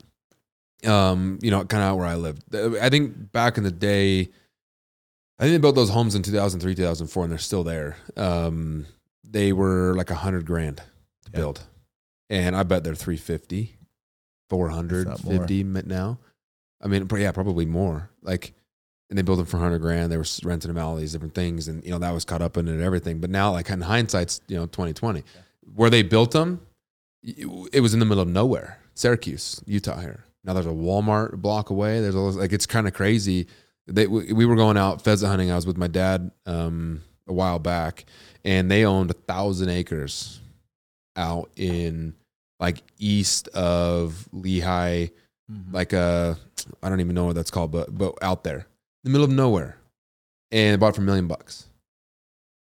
Um, you know, kind of out where I lived. I think back in the day, I think they built those homes in 2003, 2004, and they're still there. Um, they were like a hundred grand to Yeah. build, and I bet they're 350, 450 now. I mean, yeah, probably more. Like, and they built them for 100 grand. They were renting them out all these different things, and you know that was caught up in it and everything. But now, like in hindsight's, you know, 2020, where they built them, it was in the middle of nowhere, Syracuse, Utah. Here now, there's a Walmart a block away. There's all like it's kind of crazy. They, we, we were going out pheasant hunting. I was with my dad um, a while back, and they owned a thousand acres out in like east of Lehi, Mhm. like uh I don't even know what that's called, but but out there, the middle of nowhere, and bought it for a million bucks.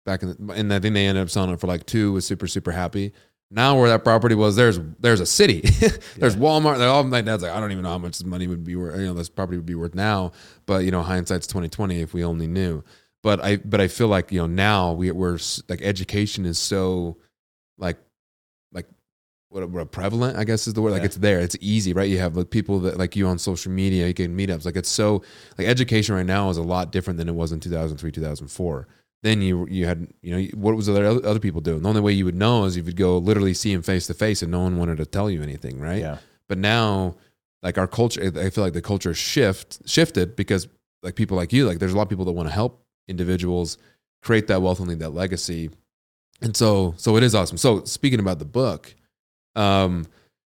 Back in the, and I think they ended up selling it for like two. Was super super happy. Now where that property was, there's there's a city, there's Walmart. They're all my dad's like, I don't even know how much this money would be worth. You know, this property would be worth now. But you know, hindsight's twenty twenty. If we only knew. But I but I feel like you know now we we're like education is so like what, what prevalent I guess is the word like Yeah. it's there it's easy right? You have like people that like you on social media you can meetups like it's so like education right now is a lot different than it was in 2003 2004 then you you had you know what was other other people doing? The only way you would know is if you'd go literally see him face to face and no one wanted to tell you anything right? Yeah. but now like our culture I feel like the culture shift shifted because like people like you like there's a lot of people that want to help individuals create that wealth and leave that legacy. And so so it is awesome. So speaking about the book um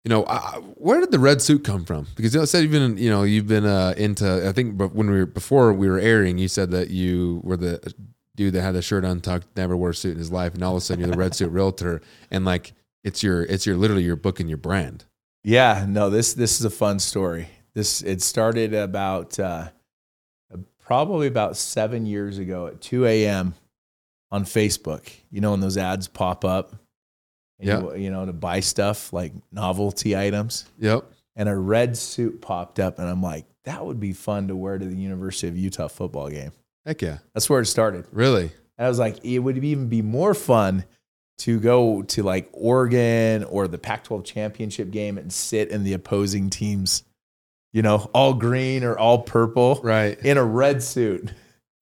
you know I, where did the red suit come from because you said you've been you know you've been uh into i think but when we were before we were airing you said that you were the dude that had the shirt untucked never wore a suit in his life and all of a sudden you're the red suit realtor and like it's your it's your literally your book and your brand Yeah, no, this this is a fun story. This it started about uh, probably about seven years ago at 2 a.m. on Facebook. You know when those ads pop up, and Yeah. you, you know to buy stuff like novelty items, yep and a red suit popped up, and I'm like, that would be fun to wear to the University of Utah football game. heck yeah That's where it started. really And I was like, it would even be more fun to go to like Oregon or the Pac 12 championship game and sit in the opposing teams, you know, all green or all purple right in a red suit,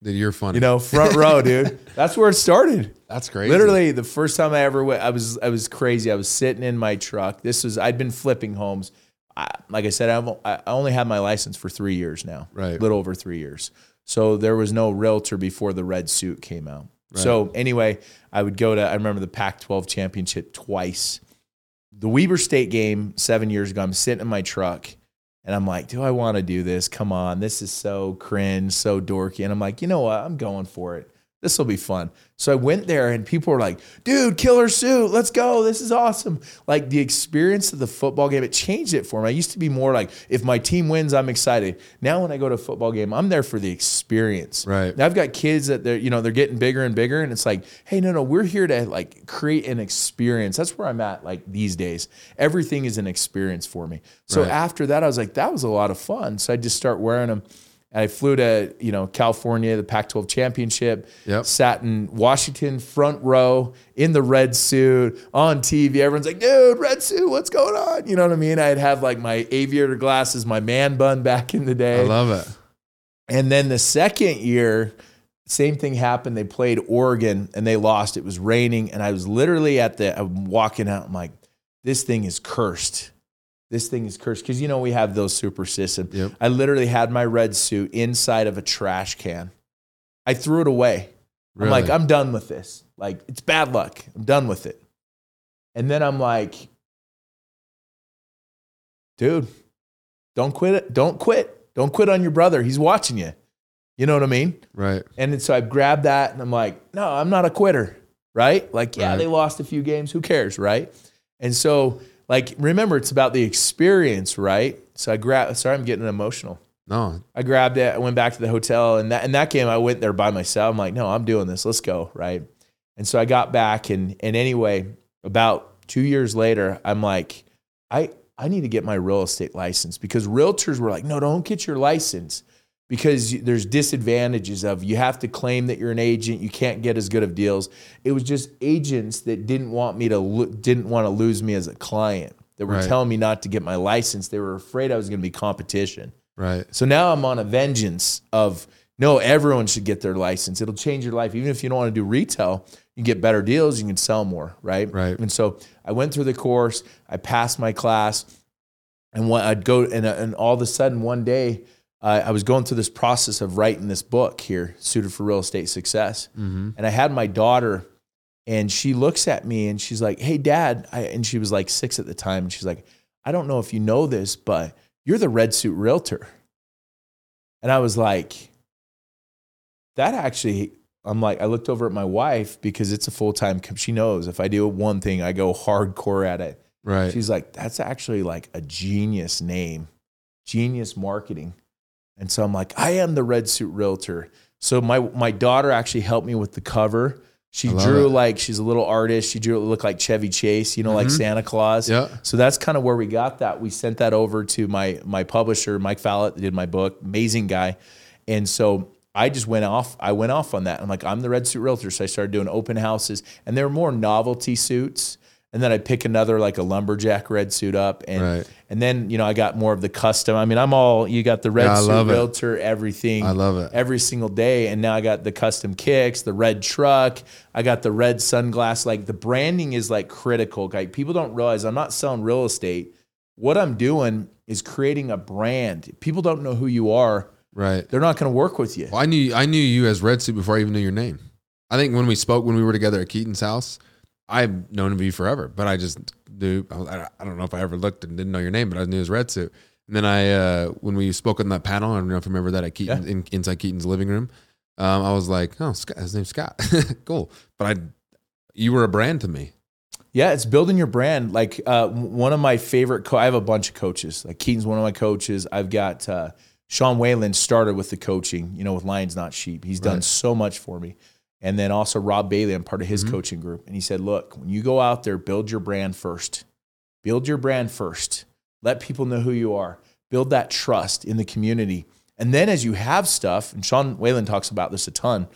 Dude, you're funny you know, front row, dude. That's where it started. That's crazy Literally, the first time I ever went, I was, I was crazy. I was sitting in my truck. This was, I'd been flipping homes. I, like I said, I've, I only had my license for three years now right a little over three years. So there was no realtor before the red suit came out. So anyway, I would go to I remember the Pac-12 championship twice. The Weber State game seven years ago. I'm sitting in my truck and I'm like, do I want to do this? Come on, this is so cringe, so dorky. And I'm like, you know what? I'm going for it. This will be fun. So I went there and people were like, dude, killer suit. Let's go. This is awesome. Like the experience of the football game, it changed it for me. I used to be more like, if my team wins, I'm excited. Now when I go to a football game, I'm there for the experience. Right. Now I've got kids that they're, you know, they're getting bigger and bigger. And it's like, hey, no, no, we're here to like create an experience. That's where I'm at like these days. Everything is an experience for me. So Right. after that, I was like, that was a lot of fun. So I just start wearing them. I flew to, you know, California, the Pac-12 championship. Yep. Sat in Washington front row in the red suit on TV. Everyone's like, dude, red suit, what's going on? You know what I mean? I'd have like my aviator glasses, my man bun back in the day. i love it And then the second year, same thing happened. They played Oregon and they lost. It was raining, and I was literally at the. I'm walking out. I'm like, this thing is cursed. This thing is cursed because you know we have those super systems. Yep. I literally had my red suit inside of a trash can. I threw it away. I'm like, I'm done with this. Like, it's bad luck. I'm done with it. And then I'm like, dude, don't quit it. Don't quit. Don't quit on your brother. He's watching you. You know what I mean? Right. And so I grabbed that and I'm like, no, I'm not a quitter. Right? Like, yeah, Right. they lost a few games. Who cares? Right. And so, like, remember, it's about the experience. Right. So I grabbed, sorry, I'm getting emotional. No. I grabbed it. I went back to the hotel, and that and that game I went there by myself. I'm like, no, I'm doing this. Let's go, right? And so I got back, and and anyway, about two years later, I'm like, I I need to get my real estate license because realtors were like, no, don't get your license because there's disadvantages of you have to claim that you're an agent. You can't get as good of deals. It was just agents that didn't want me to lo- didn't want to lose me as a client that were Right. telling me not to get my license. They were afraid I was going to be competition. Right. So now I'm on a vengeance of no, everyone should get their license. It'll change your life. Even if you don't want to do retail, you can get better deals, you can sell more, right? Right. And so I went through the course, I passed my class, and when I'd go, and, uh, and all of a sudden one day, uh, I was going through this process of writing this book here, Suited for Real Estate Success. Mm-hmm. And I had my daughter, and she looks at me and she's like, Hey, dad. I, and she was like six at the time. And she's like, I don't know if you know this, but you're the red suit realtor. And I was like, That actually, I'm like, I looked over at my wife because it's a full time, she knows if I do one thing, I go hardcore at it. Right. She's like, That's actually like a genius name, genius marketing. And so I'm like, I am the red suit realtor. So my my daughter actually helped me with the cover. She drew it. like she's a little artist. She drew it look like Chevy Chase, you know, like Mhm. Santa Claus. yeah. So that's kind of where we got that. We sent that over to my my publisher, Mike Fallett, did my book. Amazing guy. And so I just went off. I went off on that. I'm like, I'm the red suit realtor. So I started doing open houses, and they were more novelty suits. And then I'd pick another like a lumberjack red suit up, and Right. and then you know I got more of the custom. I mean, I'm all you got the red Yeah, suit love it. realtor, everything I love it. every single day. And now I got the custom kicks, the red truck, I got the red sunglass. Like the branding is like critical. Like people don't realize I'm not selling real estate. What I'm doing is creating a brand. People don't know who you are, Right. they're not going to work with you. Well, I knew I knew you as Red Suit before I even knew your name. I think when we spoke when we were together at Keaton's house, I've known of you forever, but I just knew I, don't know if I ever looked and didn't know your name, but I knew it was Red Suit. And then I uh, when we spoke on that panel, I don't know if you remember that at Keaton in, inside Keaton's living room. Um, I was like, oh, Scott, his name's Scott. cool. But I, you were a brand to me. Yeah, it's building your brand. Like uh, one of my favorite, co- I have a bunch of coaches. Like Keaton's one of my coaches. I've got uh, Sean Whalen started with the coaching, you know, with Lions Not Sheep. He's done so much for me. And then also Rob Bailey, I'm part of his mm-hmm. coaching group. And he said, look, when you go out there, build your brand first. Build your brand first. Let people know who you are. Build that trust in the community. And then as you have stuff, and Sean Whalen talks about this a ton,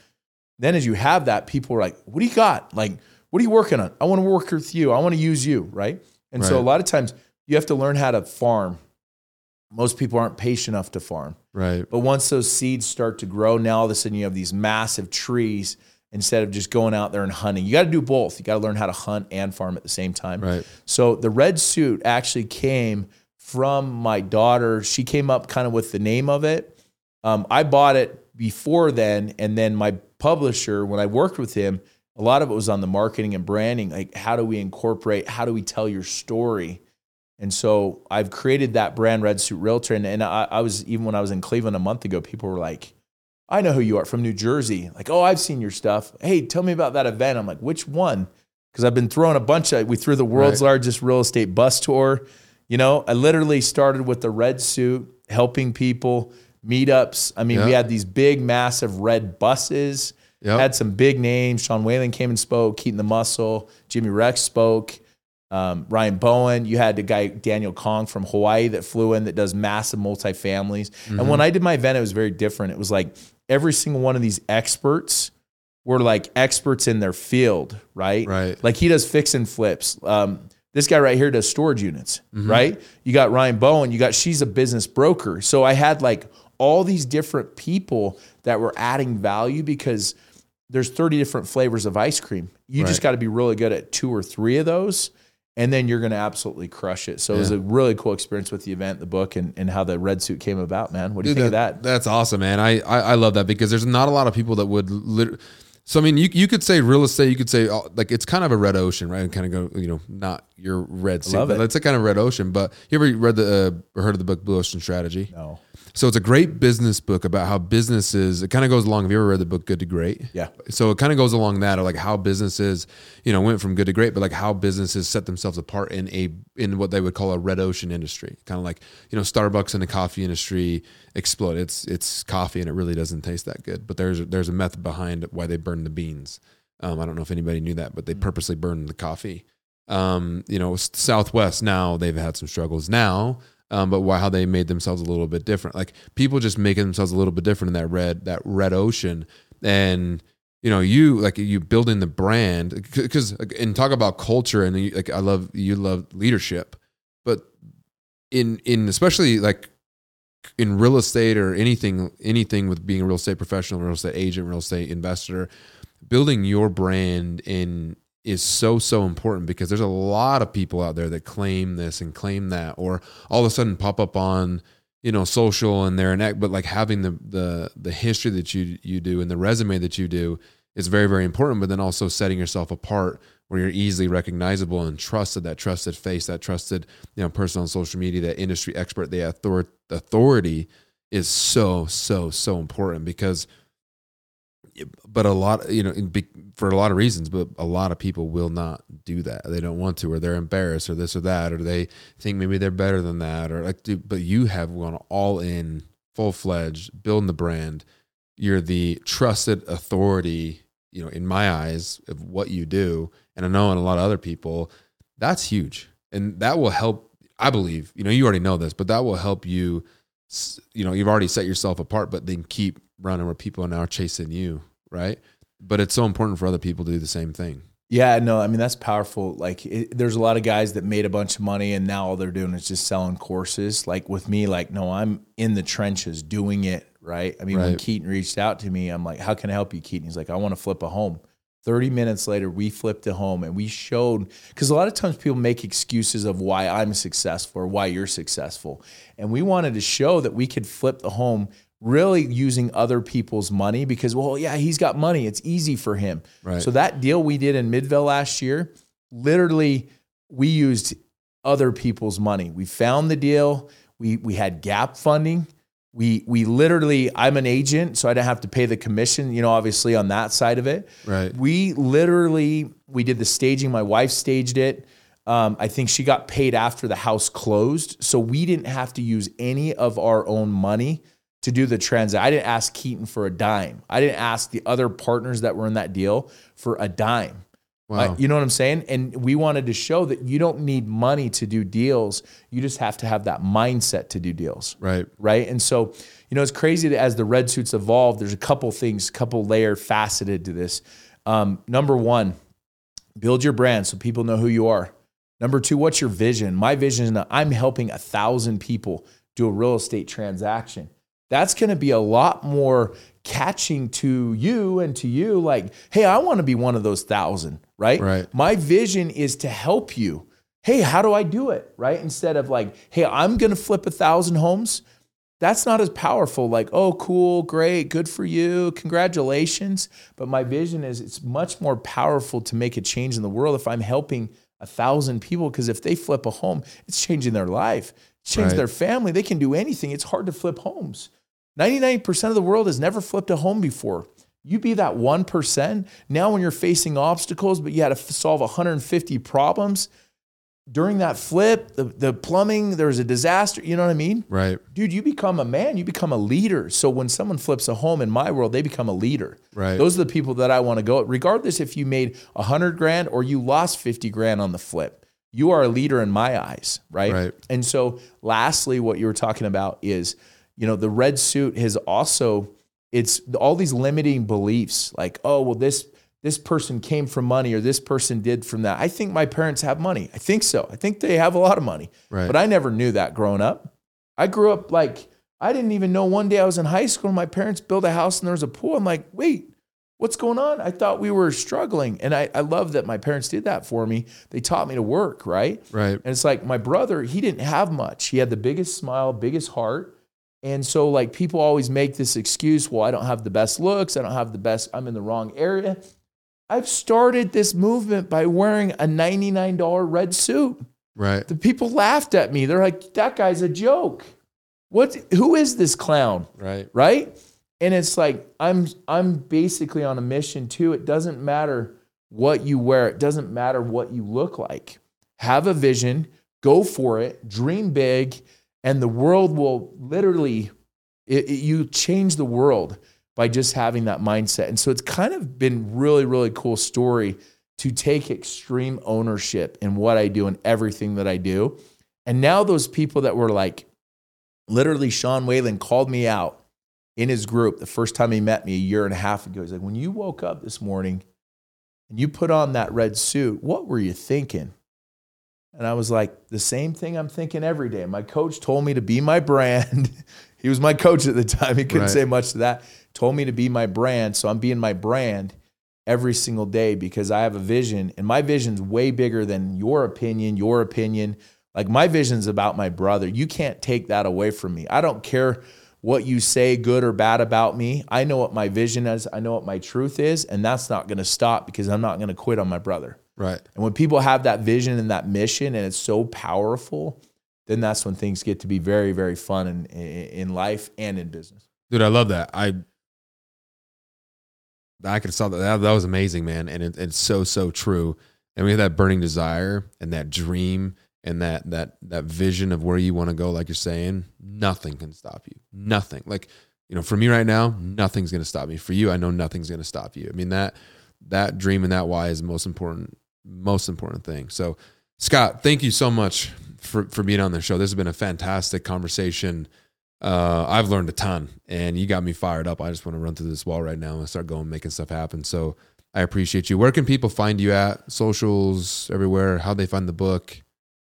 then as you have that, people are like, what do you got? Like, what are you working on? I want to work with you. I want to use you, right? And so a lot of times you have to learn how to farm. Most people aren't patient enough to farm. Right. But once those seeds start to grow, now all of a sudden you have these massive trees instead of just going out there and hunting. You got to do both. You got to learn how to hunt and farm at the same time. Right. So the red suit actually came from my daughter. She came up kind of with the name of it. Um, I bought it before then, and then my publisher, when I worked with him, a lot of it was on the marketing and branding. Like, how do we incorporate? How do we tell your story? And so I've created that brand, Red Suit Realtor. And, and I, I was even when I was in Cleveland a month ago, people were like, "I know who you are from New Jersey." Like, "Oh, I've seen your stuff." Hey, tell me about that event. I'm like, "Which one?" Because I've been throwing a bunch of. We threw the world's Right. largest real estate bus tour. You know, I literally started with the red suit, helping people, meetups. I mean, we had these big, massive red buses. Yep. Had some big names. Sean Whalen came and spoke. Keaton the Muscle. Jimmy Rex spoke. Um, Ryan Bowen. You had the guy Daniel Kong from Hawaii that flew in that does massive multifamilies. And when I did my event, it was very different. It was like every single one of these experts were like experts in their field, right? Right. Like he does fix and flips. Um, this guy right here does storage units, Mm-hmm. right? You got Ryan Bowen. You got she's a business broker. So I had like all these different people that were adding value because there's 30 different flavors of ice cream. You just got to be really good at two or three of those, and then you're going to absolutely crush it. So it was a really cool experience with the event, the book, and, and how the red suit came about, man. What do you Dude, think of that? That's awesome, man. I, I I love that because there's not a lot of people that would literally. So I mean, you you could say real estate. You could say oh, like it's kind of a red ocean, right? And kind of go, you know, not your red sea, love but it. it's a kind of red ocean. But you ever read the uh, or heard of the book Blue Ocean Strategy? No. So it's a great business book about how businesses. It kind of goes along. Have you ever read the book Good to Great? Yeah. So it kind of goes along that, of like how businesses, you know, went from good to great, but like how businesses set themselves apart in a in what they would call a red ocean industry. Kind of like you know, Starbucks in the coffee industry explode. It's it's coffee and it really doesn't taste that good. But there's there's a method behind why they burn the beans. Um, I don't know if anybody knew that, but they purposely burn the coffee. Um, you know, Southwest now they've had some struggles now. Um, but why how they made themselves a little bit different. Like people just making themselves a little bit different in that red that red ocean. And you know, you like you building the brand because and talk about culture and you, like I love you love leadership, but in in especially like in real estate or anything anything with being a real estate professional, real estate agent, real estate investor, building your brand in is so so important because there's a lot of people out there that claim this and claim that or all of a sudden pop up on you know social and they're an act but like having the the the history that you you do and the resume that you do is very very important but then also setting yourself apart where you're easily recognizable and trusted that trusted face that trusted you know person on social media that industry expert the author- authority is so so so important because but a lot you know for a lot of reasons but a lot of people will not do that. They don't want to or they're embarrassed or this or that or they think maybe they're better than that or like dude, but you have gone all in full-fledged building the brand. You're the trusted authority you know in my eyes of what you do. And i know in a lot of other people that's huge. And that will help i believe you know you already know this but that will help you you know you've already set yourself apart but then keep running where people are now chasing you right but it's so important for other people to do the same thing Yeah, no, I mean that's powerful. Like, it, there's a lot of guys that made a bunch of money and now all they're doing is just selling courses. Like with me, like, no, I'm in the trenches doing it. Right. I mean, when Keaton reached out to me, I'm like, "How can I help you, Keaton?" He's like, "I want to flip a home." Thirty minutes later, we flipped a home and we showed because a lot of times people make excuses of why I'm successful or why you're successful, and we wanted to show that we could flip the home really using other people's money because well yeah he's got money it's easy for him Right. so that deal we did in Midvale last year, literally we used other people's money. We found the deal. We we had gap funding. We we literally I'm an agent, so I didn't have to pay the commission, you know, obviously on that side of it. right We literally we did the staging. My wife staged it. Um, I think she got paid after the house closed, so we didn't have to use any of our own money to do the transaction. I didn't ask Keaton for a dime. I didn't ask the other partners that were in that deal for a dime. wow Uh, you know what I'm saying? And we wanted to show that you don't need money to do deals. You just have to have that mindset to do deals right right? And so, you know, it's crazy that as the red suits evolve, there's a couple things, couple layer faceted to this. Um, number one, build your brand so people know who you are. Number two, what's your vision? My vision is that I'm helping a thousand people do a real estate transaction. That's going to be a lot more catching to you and to you. Like, hey, I want to be one of those thousand, right? Right. My vision is to help you. Hey, how do I do it? Right? Instead of like, hey, I'm going to flip a thousand homes that's not as powerful like oh cool great good for you congratulations but my vision is it's much more powerful to make a change in the world if i'm helping a thousand people because if they flip a home it's changing their life change Right. their family they can do anything it's hard to flip homes 99% of the world has never flipped a home before you be that 1% now when you're facing obstacles but you had to solve 150 problems during that flip the, the plumbing there's a disaster you know what i mean right dude, you become a man, you become a leader. So when someone flips a home in my world, they become a leader. Right. Those are the people that I want to go. Regardless if you made a hundred grand or you lost 50 grand on the flip, you are a leader in my eyes. Right. Right. And so lastly, what you were talking about is, you know, the red suit has also, it's all these limiting beliefs like, oh, well, this, this person came from money or this person did from that. I think my parents have money. I think so. I think they have a lot of money. Right. But I never knew that growing up. I grew up like I didn't even know one day I was in high school and my parents built a house and there was a pool. I'm like, wait, what's going on? I thought we were struggling. And I, I love that my parents did that for me. They taught me to work, right? Right. And it's like my brother, he didn't have much. He had the biggest smile, biggest heart. And so, like, people always make this excuse well, I don't have the best looks. I don't have the best, I'm in the wrong area. I've started this movement by wearing a $99 red suit. Right. The people laughed at me. They're like, that guy's a joke. What, who is this clown? Right. right and it's like i'm i'm basically on a mission too it doesn't matter what you wear it doesn't matter what you look like have a vision go for it dream big and the world will literally it, it- you change the world by just having that mindset and so it's kind of been really really cool story to take extreme ownership in what i do and everything that i do and now those people that were like literally sean whalen called me out in his group the first time he met me a year and a half ago. He's like, when you woke up this morning and you put on that red suit, what were you thinking? And I was like, the same thing I'm thinking every day. My coach told me to be my brand. he was my coach at the time. He couldn't Right. say much to that. Told me to be my brand. So I'm being my brand every single day because I have a vision and my vision's way bigger than your opinion, your opinion. Like my vision's about my brother. You can't take that away from me. I don't care what you say, good or bad about me. I know what my vision is. I know what my truth is. And that's not going to stop because I'm not going to quit on my brother. Right. And when people have that vision and that mission and it's so powerful, then that's when things get to be very, very fun in, in, life and in business. Dude, I love that. I I could saw that. that. That was amazing, man. And it, it's so, so true. And we have that burning desire and that dream and that that that vision of where you want to go, like you're saying, nothing can stop you. Nothing. Like, you know, for me right now, nothing's gonna stop me. For you, I know nothing's gonna stop you. I mean, that that dream and that why is the most important, most important thing. So Scott, thank you so much for, for being on the show. This has been a fantastic conversation uh, I've learned a ton and you got me fired up. I just want to run through this wall right now and start going, making stuff happen. So I appreciate you. Where can people find you at? Socials, everywhere. How they find the book?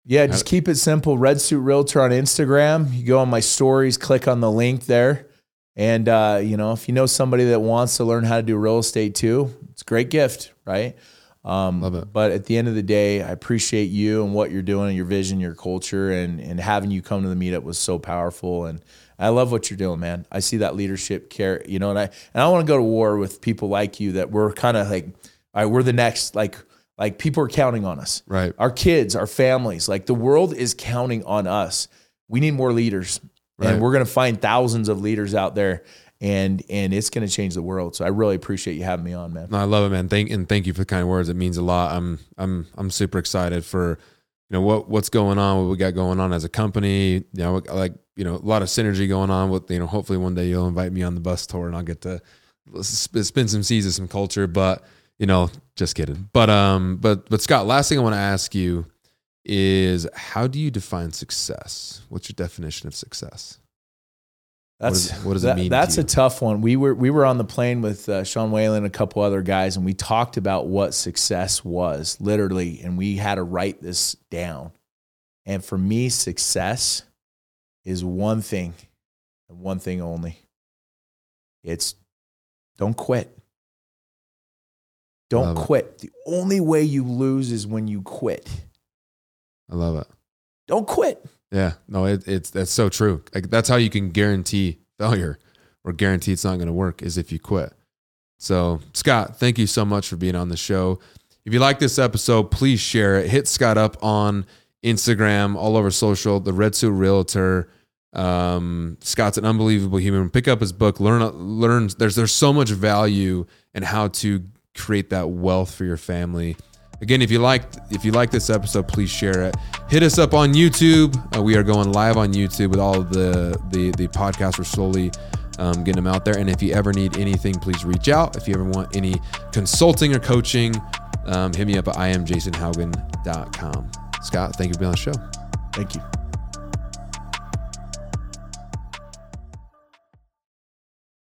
Yeah, just keep it simple. Red Suit Realtor on Instagram. You go on my stories, click on the link there. And, uh, you know, if you know somebody that wants to learn how to do real estate too, it's a great gift, right? Um, Love it. But at the end of the day, I appreciate you and what you're doing, and your vision, your culture, and and having you come to the meetup was so powerful. And I love what you're doing, man. I see that leadership care, you know, and I and I want to go to war with people like you that we're kind of like, all right, we're the next, like, like people are counting on us Right. our kids, our families. Like the world is counting on us. We need more leaders, Right. and we're going to find thousands of leaders out there, and and it's going to change the world. So I really appreciate you having me on, man. No, I love it, man. Thank and thank you for the kind words. It means a lot. I'm I'm I'm super excited for you know what what's going on, what we got going on as a company. You know, like you know, a lot of synergy going on with you know. Hopefully, one day you'll invite me on the bus tour and I'll get to spend some seeds of some culture. But you know, just kidding. But um, but but Scott, last thing I want to ask you is how do you define success? What's your definition of success? That's does- what does it that- mean to That's a tough one. We were we were on the plane with uh, Sean Whalen and a couple other guys, and we talked about what success was literally, and we had to write this down. And for me, success is one thing, and one thing only. It's don't quit. Don't Love it. quit. The only way you lose is when you quit. I love it. Don't quit. Yeah, no, it, it's that's so true. Like that's how you can guarantee failure or guarantee it's not going to work is if you quit. So, Scott, thank you so much for being on the show. If you like this episode, please share it. Hit Scott up on Instagram, all over social. The Red Suit Realtor. Um, Scott's an unbelievable human. Pick up his book. Learn, learn. There's there's so much value in how to create that wealth for your family. Again, if you like if you like this episode, please share it. Hit us up on YouTube. Uh, we are going live on YouTube with all the the the podcasts. We're slowly um, getting them out there. And if you ever need anything, please reach out. If you ever want any consulting or coaching, um, hit me up at imjasonhaugen.com. Scott, thank you for being on the show. Thank you.